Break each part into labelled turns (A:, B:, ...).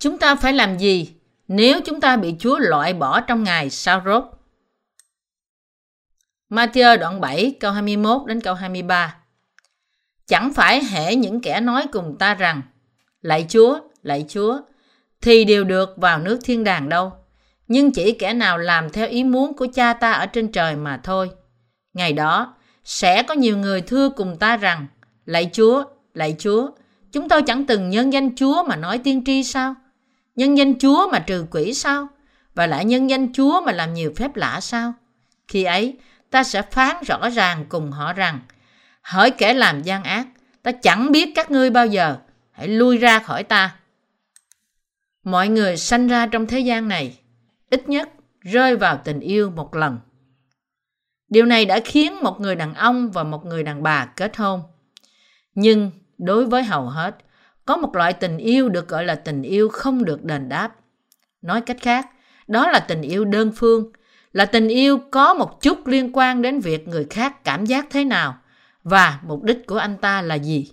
A: Chúng ta phải làm gì nếu chúng ta bị Chúa loại bỏ trong ngày sao rốt? Matthew đoạn 7 câu 21 đến câu 23 Chẳng phải hệ những kẻ nói cùng ta rằng Lạy Chúa, lạy Chúa thì đều được vào nước thiên đàng đâu. Nhưng chỉ kẻ nào làm theo ý muốn của cha ta ở trên trời mà thôi. Ngày đó, sẽ có nhiều người thưa cùng ta rằng Lạy Chúa, lạy Chúa, chúng tôi chẳng từng nhân danh Chúa mà nói tiên tri sao? Nhân danh Chúa mà trừ quỷ sao? Và lại nhân danh Chúa mà làm nhiều phép lạ sao? Khi ấy, ta sẽ phán rõ ràng cùng họ rằng Hỡi kẻ làm gian ác, ta chẳng biết các ngươi bao giờ, hãy lui ra khỏi ta. Mọi người sanh ra trong thế gian này, ít nhất rơi vào tình yêu một lần. Điều này đã khiến một người đàn ông và một người đàn bà kết hôn. Nhưng đối với hầu hết, có một loại tình yêu được gọi là tình yêu không được đền đáp. Nói cách khác, đó là tình yêu đơn phương, là tình yêu có một chút liên quan đến việc người khác cảm giác thế nào và mục đích của anh ta là gì.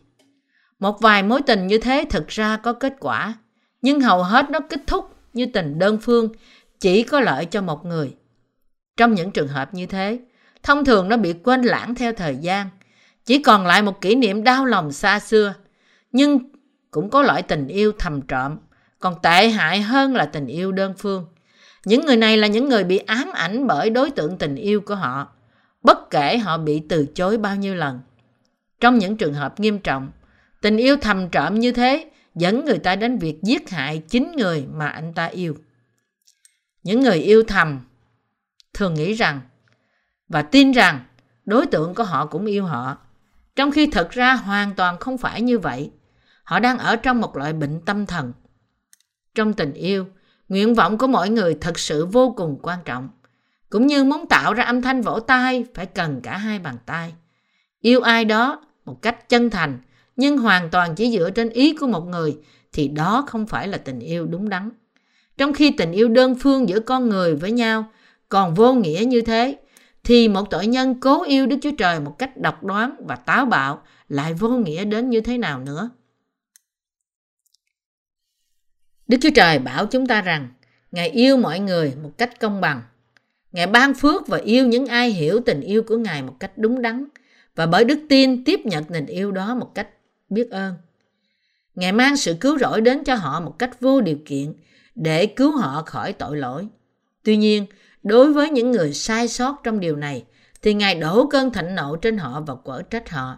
A: Một vài mối tình như thế thực ra có kết quả, nhưng hầu hết nó kết thúc như tình đơn phương, chỉ có lợi cho một người. Trong những trường hợp như thế, thông thường nó bị quên lãng theo thời gian, chỉ còn lại một kỷ niệm đau lòng xa xưa. Nhưng cũng có loại tình yêu thầm trộm, còn tệ hại hơn là tình yêu đơn phương. Những người này là những người bị ám ảnh bởi đối tượng tình yêu của họ, bất kể họ bị từ chối bao nhiêu lần. Trong những trường hợp nghiêm trọng, tình yêu thầm trộm như thế dẫn người ta đến việc giết hại chính người mà anh ta yêu. Những người yêu thầm thường nghĩ rằng và tin rằng đối tượng của họ cũng yêu họ, trong khi thật ra hoàn toàn không phải như vậy. Họ đang ở trong một loại bệnh tâm thần. Trong tình yêu, nguyện vọng của mọi người thật sự vô cùng quan trọng. Cũng như muốn tạo ra âm thanh vỗ tay phải cần cả hai bàn tay. Yêu ai đó một cách chân thành nhưng hoàn toàn chỉ dựa trên ý của một người thì đó không phải là tình yêu đúng đắn. Trong khi tình yêu đơn phương giữa con người với nhau còn vô nghĩa như thế, thì một tội nhân cố yêu Đức Chúa Trời một cách độc đoán và táo bạo lại vô nghĩa đến như thế nào nữa. Đức Chúa Trời bảo chúng ta rằng Ngài yêu mọi người một cách công bằng. Ngài ban phước và yêu những ai hiểu tình yêu của Ngài một cách đúng đắn và bởi đức tin tiếp nhận tình yêu đó một cách biết ơn. Ngài mang sự cứu rỗi đến cho họ một cách vô điều kiện để cứu họ khỏi tội lỗi. Tuy nhiên, đối với những người sai sót trong điều này, thì Ngài đổ cơn thạnh nộ trên họ và quở trách họ.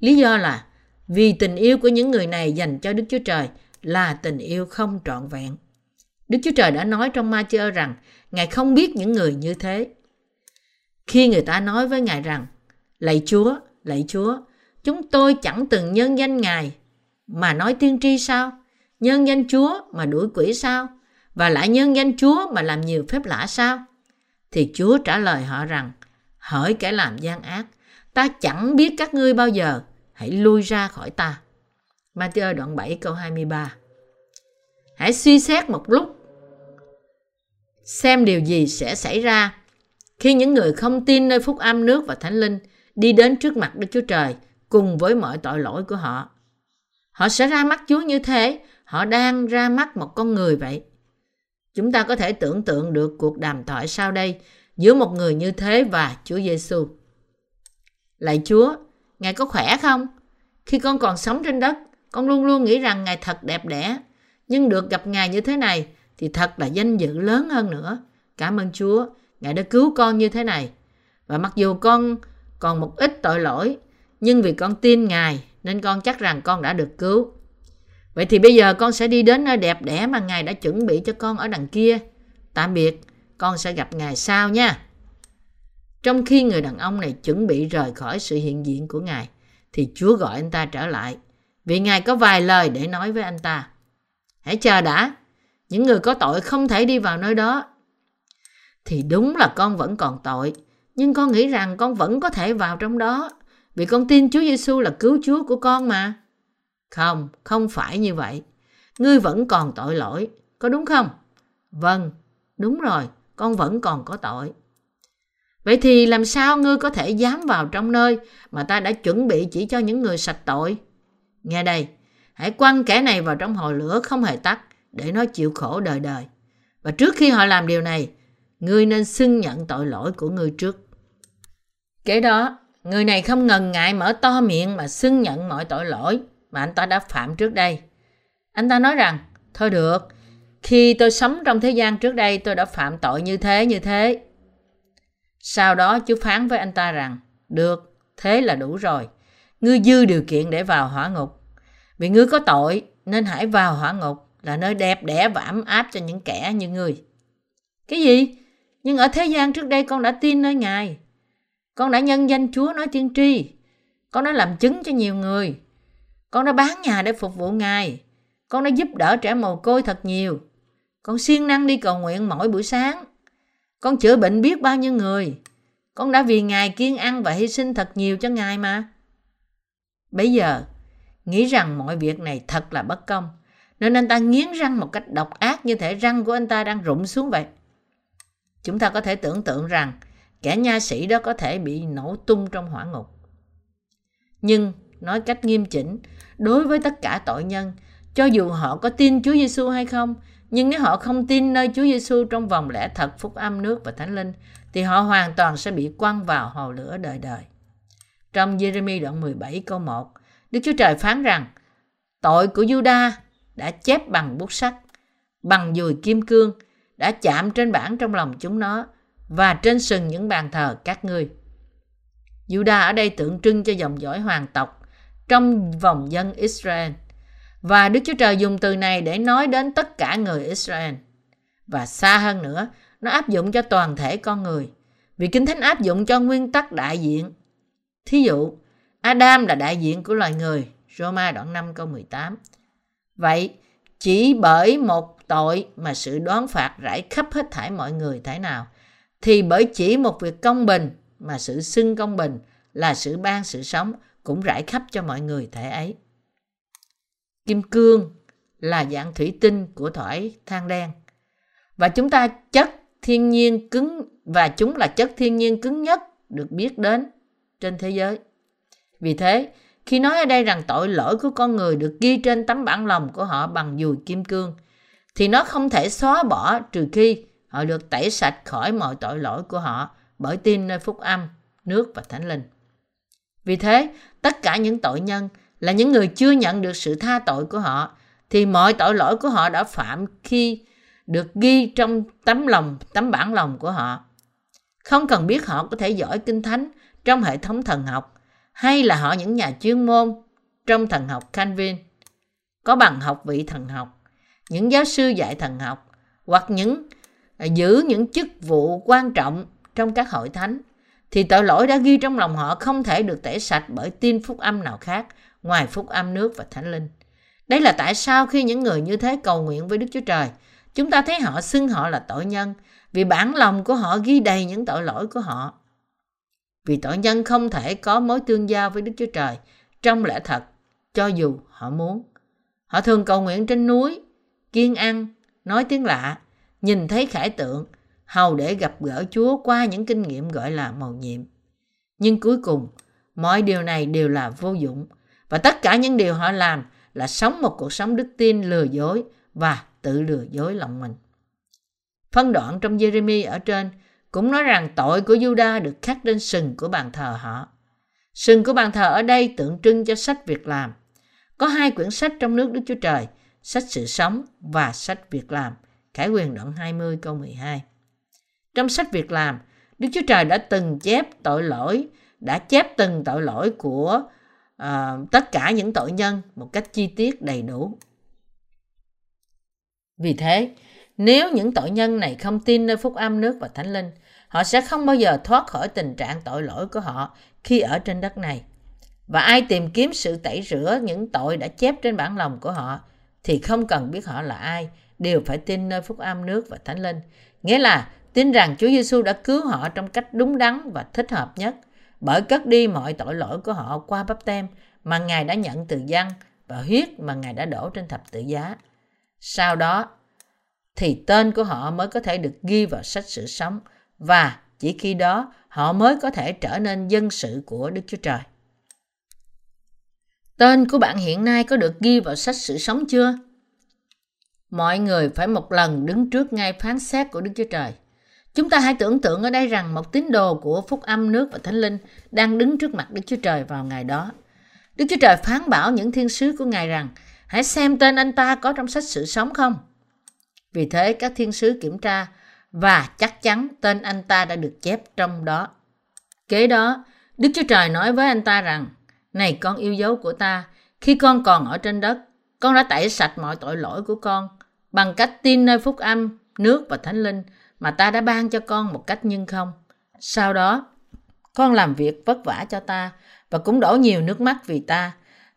A: Lý do là vì tình yêu của những người này dành cho Đức Chúa Trời là tình yêu không trọn vẹn. Đức Chúa Trời đã nói trong ma chơ rằng Ngài không biết những người như thế. Khi người ta nói với Ngài rằng Lạy Chúa, lạy Chúa, chúng tôi chẳng từng nhân danh Ngài mà nói tiên tri sao? Nhân danh Chúa mà đuổi quỷ sao? Và lại nhân danh Chúa mà làm nhiều phép lạ sao? Thì Chúa trả lời họ rằng Hỡi kẻ làm gian ác, ta chẳng biết các ngươi bao giờ, hãy lui ra khỏi ta. Matthew đoạn 7 câu 23 Hãy suy xét một lúc xem điều gì sẽ xảy ra khi những người không tin nơi phúc âm nước và thánh linh đi đến trước mặt Đức Chúa Trời cùng với mọi tội lỗi của họ. Họ sẽ ra mắt Chúa như thế, họ đang ra mắt một con người vậy. Chúng ta có thể tưởng tượng được cuộc đàm thoại sau đây giữa một người như thế và Chúa Giêsu. Lạy Chúa, Ngài có khỏe không? Khi con còn sống trên đất, con luôn luôn nghĩ rằng Ngài thật đẹp đẽ. Nhưng được gặp Ngài như thế này thì thật là danh dự lớn hơn nữa. Cảm ơn Chúa, Ngài đã cứu con như thế này. Và mặc dù con còn một ít tội lỗi, nhưng vì con tin Ngài nên con chắc rằng con đã được cứu. Vậy thì bây giờ con sẽ đi đến nơi đẹp đẽ mà Ngài đã chuẩn bị cho con ở đằng kia. Tạm biệt, con sẽ gặp Ngài sau nha. Trong khi người đàn ông này chuẩn bị rời khỏi sự hiện diện của Ngài, thì Chúa gọi anh ta trở lại. Vì Ngài có vài lời để nói với anh ta. Hãy chờ đã, những người có tội không thể đi vào nơi đó. Thì đúng là con vẫn còn tội, nhưng con nghĩ rằng con vẫn có thể vào trong đó, vì con tin Chúa Giêsu là cứu Chúa của con mà. Không, không phải như vậy. Ngươi vẫn còn tội lỗi, có đúng không? Vâng, đúng rồi, con vẫn còn có tội. Vậy thì làm sao ngươi có thể dám vào trong nơi mà ta đã chuẩn bị chỉ cho những người sạch tội? Nghe đây, hãy quăng kẻ này vào trong hồ lửa không hề tắt, để nó chịu khổ đời đời. Và trước khi họ làm điều này, ngươi nên xưng nhận tội lỗi của ngươi trước. Kế đó, người này không ngần ngại mở to miệng mà xưng nhận mọi tội lỗi mà anh ta đã phạm trước đây. Anh ta nói rằng, thôi được, khi tôi sống trong thế gian trước đây tôi đã phạm tội như thế như thế. Sau đó Chúa phán với anh ta rằng, được, thế là đủ rồi. Ngươi dư điều kiện để vào hỏa ngục. Vì ngươi có tội, nên hãy vào hỏa ngục là nơi đẹp đẽ và ấm áp cho những kẻ như ngươi. Cái gì? Nhưng ở thế gian trước đây con đã tin nơi Ngài. Con đã nhân danh Chúa nói tiên tri. Con đã làm chứng cho nhiều người. Con đã bán nhà để phục vụ Ngài. Con đã giúp đỡ trẻ mồ côi thật nhiều. Con siêng năng đi cầu nguyện mỗi buổi sáng. Con chữa bệnh biết bao nhiêu người. Con đã vì Ngài kiên ăn và hy sinh thật nhiều cho Ngài mà. Bây giờ, nghĩ rằng mọi việc này thật là bất công. Nên anh ta nghiến răng một cách độc ác như thể răng của anh ta đang rụng xuống vậy. Chúng ta có thể tưởng tượng rằng kẻ nha sĩ đó có thể bị nổ tung trong hỏa ngục. Nhưng nói cách nghiêm chỉnh, đối với tất cả tội nhân, cho dù họ có tin Chúa Giêsu hay không, nhưng nếu họ không tin nơi Chúa Giêsu trong vòng lẽ thật phúc âm nước và thánh linh, thì họ hoàn toàn sẽ bị quăng vào hồ lửa đời đời. Trong Jeremy đoạn 17 câu 1, Đức Chúa Trời phán rằng, tội của Juda đã chép bằng bút sắt, bằng dùi kim cương, đã chạm trên bảng trong lòng chúng nó và trên sừng những bàn thờ các ngươi. Juda ở đây tượng trưng cho dòng dõi hoàng tộc trong vòng dân Israel. Và Đức Chúa Trời dùng từ này để nói đến tất cả người Israel. Và xa hơn nữa, nó áp dụng cho toàn thể con người. Vì Kinh Thánh áp dụng cho nguyên tắc đại diện. Thí dụ, Adam là đại diện của loài người, Roma đoạn 5 câu 18. Vậy, chỉ bởi một tội mà sự đoán phạt rải khắp hết thảy mọi người thế nào, thì bởi chỉ một việc công bình mà sự xưng công bình là sự ban sự sống cũng rải khắp cho mọi người thể ấy. Kim cương là dạng thủy tinh của thỏi than đen và chúng ta chất thiên nhiên cứng và chúng là chất thiên nhiên cứng nhất được biết đến trên thế giới. Vì thế, khi nói ở đây rằng tội lỗi của con người được ghi trên tấm bản lòng của họ bằng dùi kim cương, thì nó không thể xóa bỏ trừ khi họ được tẩy sạch khỏi mọi tội lỗi của họ bởi tin nơi phúc âm, nước và thánh linh. Vì thế, tất cả những tội nhân là những người chưa nhận được sự tha tội của họ, thì mọi tội lỗi của họ đã phạm khi được ghi trong tấm lòng, tấm bản lòng của họ. Không cần biết họ có thể giỏi kinh thánh trong hệ thống thần học hay là họ những nhà chuyên môn trong thần học Calvin, có bằng học vị thần học, những giáo sư dạy thần học hoặc những à, giữ những chức vụ quan trọng trong các hội thánh thì tội lỗi đã ghi trong lòng họ không thể được tẩy sạch bởi tin phúc âm nào khác ngoài phúc âm nước và thánh linh. Đây là tại sao khi những người như thế cầu nguyện với Đức Chúa Trời, chúng ta thấy họ xưng họ là tội nhân vì bản lòng của họ ghi đầy những tội lỗi của họ. Vì tội nhân không thể có mối tương giao với Đức Chúa Trời trong lẽ thật, cho dù họ muốn. Họ thường cầu nguyện trên núi, kiên ăn, nói tiếng lạ, nhìn thấy khải tượng, hầu để gặp gỡ Chúa qua những kinh nghiệm gọi là màu nhiệm. Nhưng cuối cùng, mọi điều này đều là vô dụng và tất cả những điều họ làm là sống một cuộc sống đức tin lừa dối và tự lừa dối lòng mình. Phân đoạn trong Jeremy ở trên cũng nói rằng tội của Juda được khắc trên sừng của bàn thờ họ. Sừng của bàn thờ ở đây tượng trưng cho sách việc làm. Có hai quyển sách trong nước Đức Chúa Trời, sách sự sống và sách việc làm. Khải quyền đoạn 20 câu 12. Trong sách việc làm, Đức Chúa Trời đã từng chép tội lỗi, đã chép từng tội lỗi của uh, tất cả những tội nhân một cách chi tiết đầy đủ. Vì thế, nếu những tội nhân này không tin nơi phúc âm nước và thánh linh, họ sẽ không bao giờ thoát khỏi tình trạng tội lỗi của họ khi ở trên đất này. Và ai tìm kiếm sự tẩy rửa những tội đã chép trên bản lòng của họ thì không cần biết họ là ai, đều phải tin nơi phúc âm nước và thánh linh. Nghĩa là tin rằng Chúa Giêsu đã cứu họ trong cách đúng đắn và thích hợp nhất bởi cất đi mọi tội lỗi của họ qua bắp tem mà Ngài đã nhận từ dân và huyết mà Ngài đã đổ trên thập tự giá. Sau đó thì tên của họ mới có thể được ghi vào sách sử sống và chỉ khi đó họ mới có thể trở nên dân sự của Đức Chúa Trời. Tên của bạn hiện nay có được ghi vào sách sự sống chưa? mọi người phải một lần đứng trước ngay phán xét của Đức Chúa Trời. Chúng ta hãy tưởng tượng ở đây rằng một tín đồ của Phúc Âm, nước và Thánh Linh đang đứng trước mặt Đức Chúa Trời vào ngày đó. Đức Chúa Trời phán bảo những thiên sứ của Ngài rằng, hãy xem tên anh ta có trong sách sự sống không. Vì thế các thiên sứ kiểm tra và chắc chắn tên anh ta đã được chép trong đó. Kế đó, Đức Chúa Trời nói với anh ta rằng Này con yêu dấu của ta, khi con còn ở trên đất, con đã tẩy sạch mọi tội lỗi của con bằng cách tin nơi phúc âm, nước và thánh linh mà ta đã ban cho con một cách nhân không. Sau đó, con làm việc vất vả cho ta và cũng đổ nhiều nước mắt vì ta.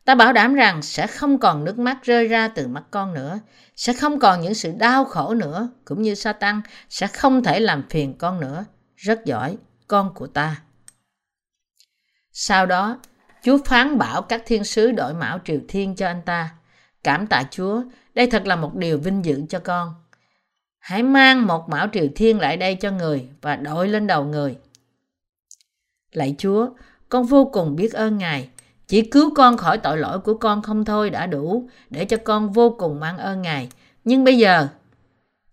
A: Ta bảo đảm rằng sẽ không còn nước mắt rơi ra từ mắt con nữa, sẽ không còn những sự đau khổ nữa, cũng như Satan sẽ không thể làm phiền con nữa. Rất giỏi, con của ta. Sau đó, Chúa phán bảo các thiên sứ đổi mão triều thiên cho anh ta. Cảm tạ Chúa, đây thật là một điều vinh dự cho con. Hãy mang một mão triều thiên lại đây cho người và đội lên đầu người. Lạy Chúa, con vô cùng biết ơn Ngài. Chỉ cứu con khỏi tội lỗi của con không thôi đã đủ để cho con vô cùng mang ơn Ngài. Nhưng bây giờ,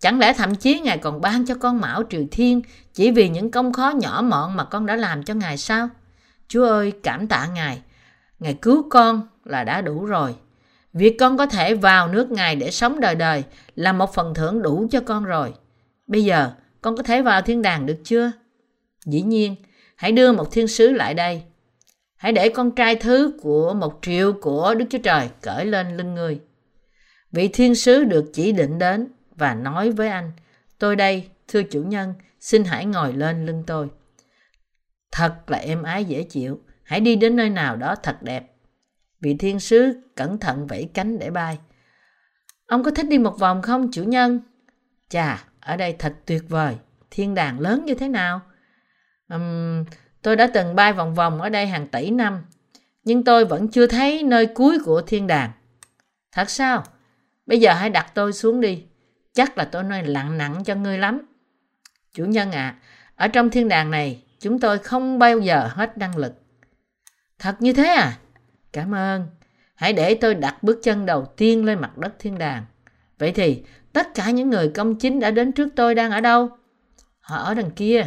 A: chẳng lẽ thậm chí Ngài còn ban cho con mão triều thiên chỉ vì những công khó nhỏ mọn mà con đã làm cho Ngài sao? Chúa ơi, cảm tạ Ngài. Ngài cứu con là đã đủ rồi. Việc con có thể vào nước Ngài để sống đời đời là một phần thưởng đủ cho con rồi. Bây giờ, con có thể vào thiên đàng được chưa? Dĩ nhiên, hãy đưa một thiên sứ lại đây. Hãy để con trai thứ của một triệu của Đức Chúa Trời cởi lên lưng người. Vị thiên sứ được chỉ định đến và nói với anh, tôi đây, thưa chủ nhân, xin hãy ngồi lên lưng tôi. Thật là êm ái dễ chịu, hãy đi đến nơi nào đó thật đẹp. Vị thiên sứ cẩn thận vẫy cánh để bay. Ông có thích đi một vòng không chủ nhân? Chà, ở đây thật tuyệt vời, thiên đàng lớn như thế nào? Uhm, tôi đã từng bay vòng vòng ở đây hàng tỷ năm, nhưng tôi vẫn chưa thấy nơi cuối của thiên đàng. Thật sao? Bây giờ hãy đặt tôi xuống đi. Chắc là tôi nói lặng nặng cho ngươi lắm. Chủ nhân ạ, à, ở trong thiên đàng này, chúng tôi không bao giờ hết năng lực. Thật như thế à? Cảm ơn. Hãy để tôi đặt bước chân đầu tiên lên mặt đất thiên đàng. Vậy thì, tất cả những người công chính đã đến trước tôi đang ở đâu? Họ ở đằng kia.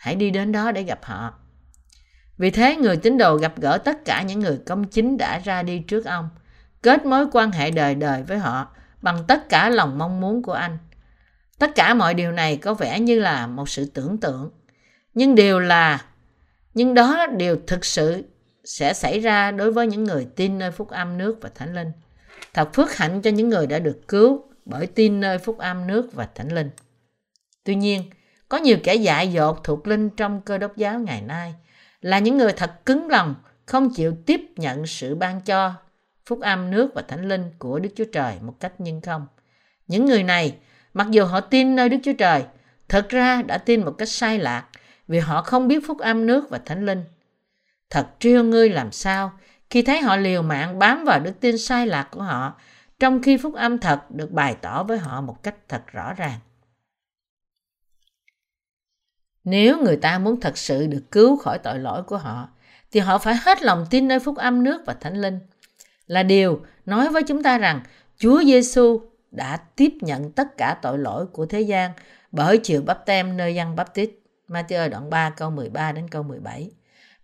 A: Hãy đi đến đó để gặp họ. Vì thế, người tín đồ gặp gỡ tất cả những người công chính đã ra đi trước ông, kết mối quan hệ đời đời với họ bằng tất cả lòng mong muốn của anh. Tất cả mọi điều này có vẻ như là một sự tưởng tượng, nhưng điều là nhưng đó điều thực sự sẽ xảy ra đối với những người tin nơi phúc âm nước và thánh linh. Thật phước hạnh cho những người đã được cứu bởi tin nơi phúc âm nước và thánh linh. Tuy nhiên, có nhiều kẻ dại dột thuộc linh trong cơ đốc giáo ngày nay là những người thật cứng lòng, không chịu tiếp nhận sự ban cho phúc âm nước và thánh linh của Đức Chúa Trời một cách nhân không. Những người này, mặc dù họ tin nơi Đức Chúa Trời, thật ra đã tin một cách sai lạc vì họ không biết phúc âm nước và thánh linh. Thật triêu ngươi làm sao khi thấy họ liều mạng bám vào đức tin sai lạc của họ, trong khi phúc âm thật được bày tỏ với họ một cách thật rõ ràng. Nếu người ta muốn thật sự được cứu khỏi tội lỗi của họ, thì họ phải hết lòng tin nơi phúc âm nước và thánh linh. Là điều nói với chúng ta rằng Chúa Giêsu đã tiếp nhận tất cả tội lỗi của thế gian bởi chịu bắp tem nơi dân bắp tít. Matthew đoạn 3 câu 13 đến câu 17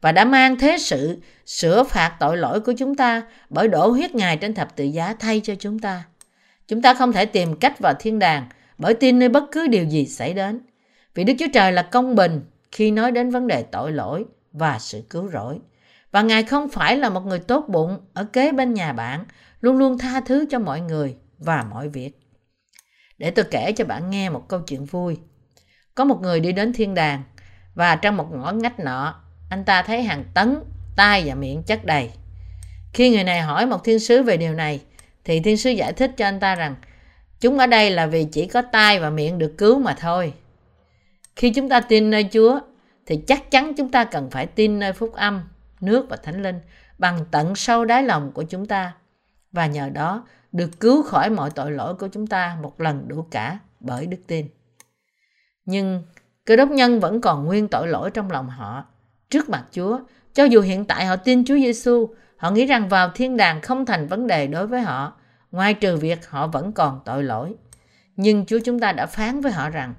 A: và đã mang thế sự sửa phạt tội lỗi của chúng ta bởi đổ huyết Ngài trên thập tự giá thay cho chúng ta. Chúng ta không thể tìm cách vào thiên đàng bởi tin nơi bất cứ điều gì xảy đến. Vì Đức Chúa Trời là công bình khi nói đến vấn đề tội lỗi và sự cứu rỗi. Và Ngài không phải là một người tốt bụng ở kế bên nhà bạn, luôn luôn tha thứ cho mọi người và mọi việc. Để tôi kể cho bạn nghe một câu chuyện vui. Có một người đi đến thiên đàng và trong một ngõ ngách nọ anh ta thấy hàng tấn tai và miệng chất đầy. Khi người này hỏi một thiên sứ về điều này, thì thiên sứ giải thích cho anh ta rằng chúng ở đây là vì chỉ có tai và miệng được cứu mà thôi. Khi chúng ta tin nơi Chúa, thì chắc chắn chúng ta cần phải tin nơi phúc âm, nước và thánh linh bằng tận sâu đáy lòng của chúng ta. Và nhờ đó được cứu khỏi mọi tội lỗi của chúng ta một lần đủ cả bởi đức tin. Nhưng cơ đốc nhân vẫn còn nguyên tội lỗi trong lòng họ trước mặt Chúa. Cho dù hiện tại họ tin Chúa Giêsu, họ nghĩ rằng vào thiên đàng không thành vấn đề đối với họ. ngoài trừ việc họ vẫn còn tội lỗi. Nhưng Chúa chúng ta đã phán với họ rằng,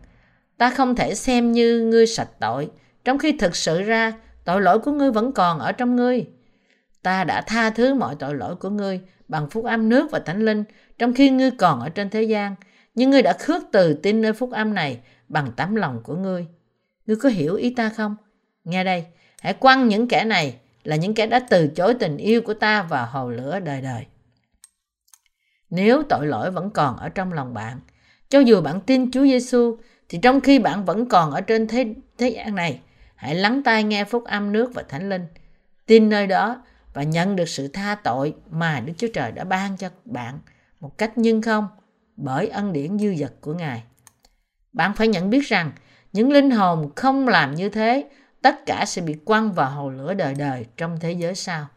A: ta không thể xem như ngươi sạch tội, trong khi thực sự ra tội lỗi của ngươi vẫn còn ở trong ngươi. Ta đã tha thứ mọi tội lỗi của ngươi bằng phúc âm nước và thánh linh, trong khi ngươi còn ở trên thế gian, nhưng ngươi đã khước từ tin nơi phúc âm này bằng tấm lòng của ngươi. Ngươi có hiểu ý ta không? Nghe đây, hãy quăng những kẻ này là những kẻ đã từ chối tình yêu của ta vào hồ lửa đời đời. Nếu tội lỗi vẫn còn ở trong lòng bạn, cho dù bạn tin Chúa Giêsu, thì trong khi bạn vẫn còn ở trên thế, thế gian này, hãy lắng tai nghe phúc âm nước và thánh linh. Tin nơi đó và nhận được sự tha tội mà Đức Chúa Trời đã ban cho bạn một cách nhân không bởi ân điển dư dật của Ngài. Bạn phải nhận biết rằng những linh hồn không làm như thế, tất cả sẽ bị quăng vào hồ lửa đời đời trong thế giới sau.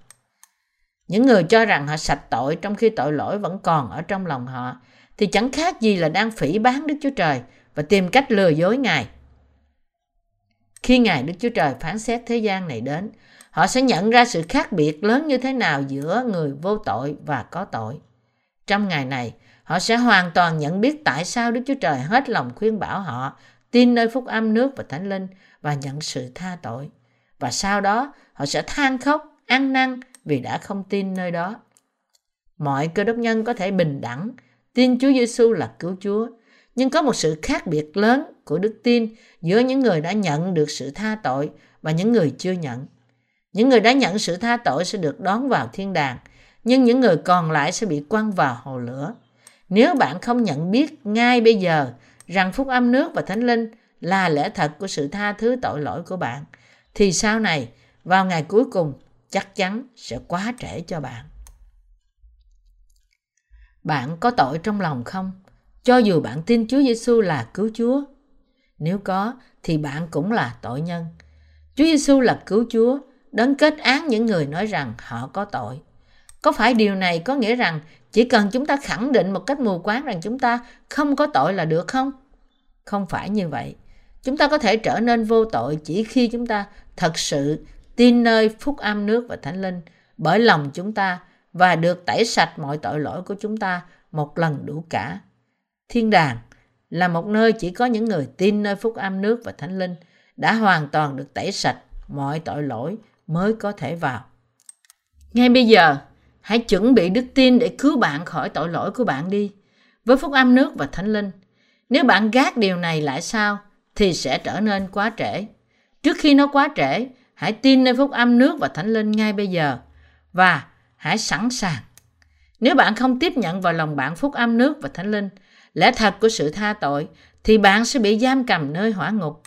A: Những người cho rằng họ sạch tội trong khi tội lỗi vẫn còn ở trong lòng họ, thì chẳng khác gì là đang phỉ bán Đức Chúa Trời và tìm cách lừa dối Ngài. Khi Ngài Đức Chúa Trời phán xét thế gian này đến, họ sẽ nhận ra sự khác biệt lớn như thế nào giữa người vô tội và có tội. Trong ngày này, họ sẽ hoàn toàn nhận biết tại sao Đức Chúa Trời hết lòng khuyên bảo họ tin nơi phúc âm nước và thánh linh và nhận sự tha tội. Và sau đó, họ sẽ than khóc, ăn năn vì đã không tin nơi đó. Mọi cơ đốc nhân có thể bình đẳng, tin Chúa Giêsu là cứu Chúa, nhưng có một sự khác biệt lớn của đức tin giữa những người đã nhận được sự tha tội và những người chưa nhận. Những người đã nhận sự tha tội sẽ được đón vào thiên đàng, nhưng những người còn lại sẽ bị quăng vào hồ lửa. Nếu bạn không nhận biết ngay bây giờ rằng phúc âm nước và thánh linh là lẽ thật của sự tha thứ tội lỗi của bạn, thì sau này, vào ngày cuối cùng, chắc chắn sẽ quá trễ cho bạn. Bạn có tội trong lòng không? Cho dù bạn tin Chúa Giêsu là cứu Chúa. Nếu có, thì bạn cũng là tội nhân. Chúa Giêsu là cứu Chúa, đấng kết án những người nói rằng họ có tội. Có phải điều này có nghĩa rằng chỉ cần chúng ta khẳng định một cách mù quáng rằng chúng ta không có tội là được không? Không phải như vậy. Chúng ta có thể trở nên vô tội chỉ khi chúng ta thật sự tin nơi phúc âm nước và thánh linh bởi lòng chúng ta và được tẩy sạch mọi tội lỗi của chúng ta một lần đủ cả. Thiên đàng là một nơi chỉ có những người tin nơi phúc âm nước và thánh linh đã hoàn toàn được tẩy sạch mọi tội lỗi mới có thể vào. Ngay bây giờ, hãy chuẩn bị đức tin để cứu bạn khỏi tội lỗi của bạn đi. Với phúc âm nước và thánh linh, nếu bạn gác điều này lại sao, thì sẽ trở nên quá trễ. Trước khi nó quá trễ, hãy tin nơi phúc âm nước và thánh linh ngay bây giờ và hãy sẵn sàng. Nếu bạn không tiếp nhận vào lòng bạn phúc âm nước và thánh linh, lẽ thật của sự tha tội, thì bạn sẽ bị giam cầm nơi hỏa ngục.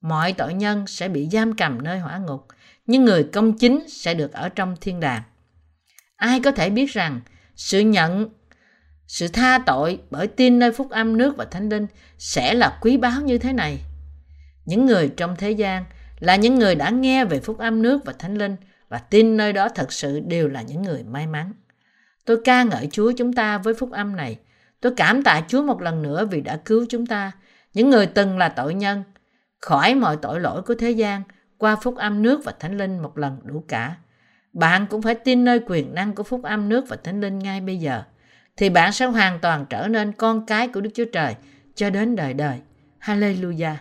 A: Mọi tội nhân sẽ bị giam cầm nơi hỏa ngục, nhưng người công chính sẽ được ở trong thiên đàng. Ai có thể biết rằng sự nhận sự tha tội bởi tin nơi phúc âm nước và thánh linh sẽ là quý báu như thế này. Những người trong thế gian là những người đã nghe về phúc âm nước và thánh linh và tin nơi đó thật sự đều là những người may mắn. Tôi ca ngợi Chúa chúng ta với phúc âm này. Tôi cảm tạ Chúa một lần nữa vì đã cứu chúng ta, những người từng là tội nhân, khỏi mọi tội lỗi của thế gian qua phúc âm nước và thánh linh một lần đủ cả. Bạn cũng phải tin nơi quyền năng của phúc âm nước và thánh linh ngay bây giờ thì bạn sẽ hoàn toàn trở nên con cái của Đức Chúa Trời cho đến đời đời. Hallelujah!